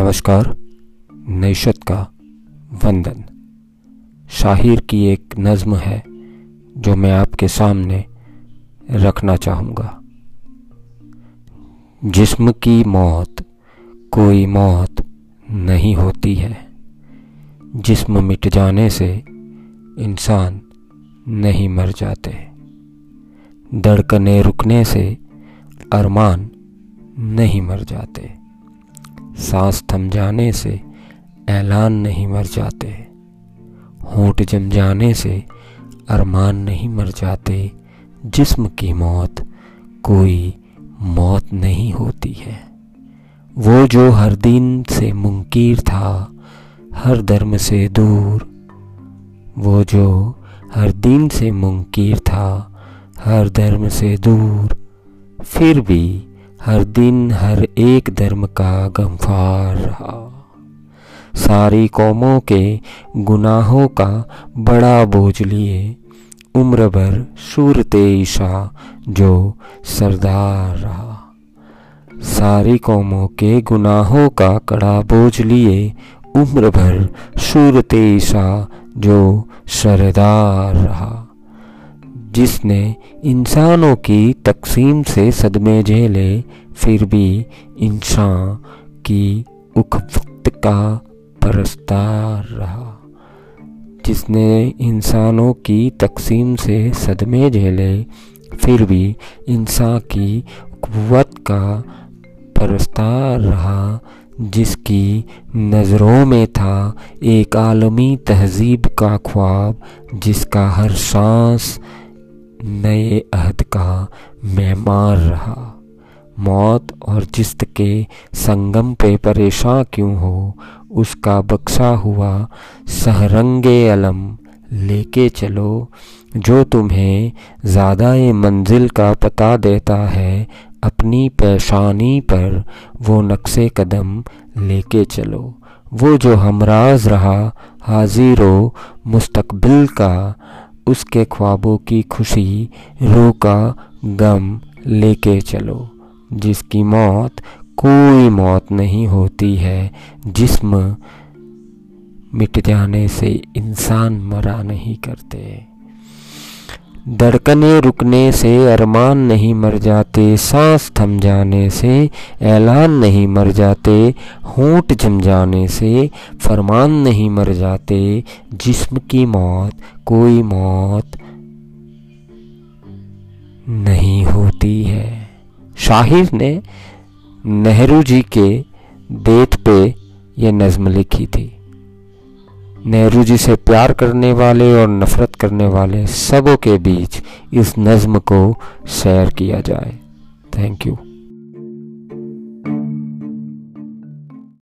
नमस्कार नैशत का वंदन। शाहिर की एक नज़म है जो मैं आपके सामने रखना चाहूँगा। जिस्म की मौत कोई मौत नहीं होती है। जिस्म मिट जाने से इंसान नहीं मर जाते। धड़कने रुकने से अरमान नहीं मर जाते। सांस थम जाने से ऐलान नहीं मर जाते। होठ जम जाने से अरमान नहीं मर जाते। जिस्म की मौत कोई मौत नहीं होती है। वो जो हर दिन से मुंकीर था, हर धर्म से दूर। वो जो हर दिन से मुंकीर था, हर धर्म से दूर। फिर भी हर दिन हर एक धर्म का गमफार रहा। सारी कौमों के गुनाहों का बड़ा बोझ लिए उम्र भर सूरत ईशा जो सरदार रहा। सारी कौमों के गुनाहों का कड़ा बोझ लिए उम्र भर सूरत ईशा जो सरदार रहा। जिसने इंसानों की तकसीम से सदमे झेले, फिर भी इंसान की उखफत का परस्तार रहा। जिसने इंसानों की तकसीम से सदमे झेले, फिर भी इंसान की कुत का परस्तार रहा, जिसकी नज़रों में था एक आलमी तहजीब का ख्वाब, जिसका हर सांस नए अहद का मेहमान रहा। मौत और जिस्त के संगम पे परेशान क्यों हो? उसका बक्सा हुआ, सहरंगे अलम, लेके चलो। जो तुम्हें ज़्यादा मंजिल का पता देता है, अपनी पेशानी पर वो नक्शे कदम लेके चलो। वो जो हमराज रहा, हाजिरो मुस्तकबिल का उसके ख्वाबों की खुशी रो का गम लेके चलो, जिसकी मौत कोई मौत नहीं होती है। जिस्म मिट जाने से इंसान मरा नहीं करते। धड़कने रुकने से अरमान नहीं मर जाते, सांस थम जाने से ऐलान नहीं मर जाते, होंठ जम जाने से फरमान नहीं मर जाते, जिस्म की मौत कोई मौत नहीं होती है। शाहिर ने नेहरू जी के बेत पे ये नज़म लिखी थी। नेहरू जी से प्यार करने वाले और नफ़रत करने वाले सबों के बीच इस नज़म को शेयर किया जाए। Thank you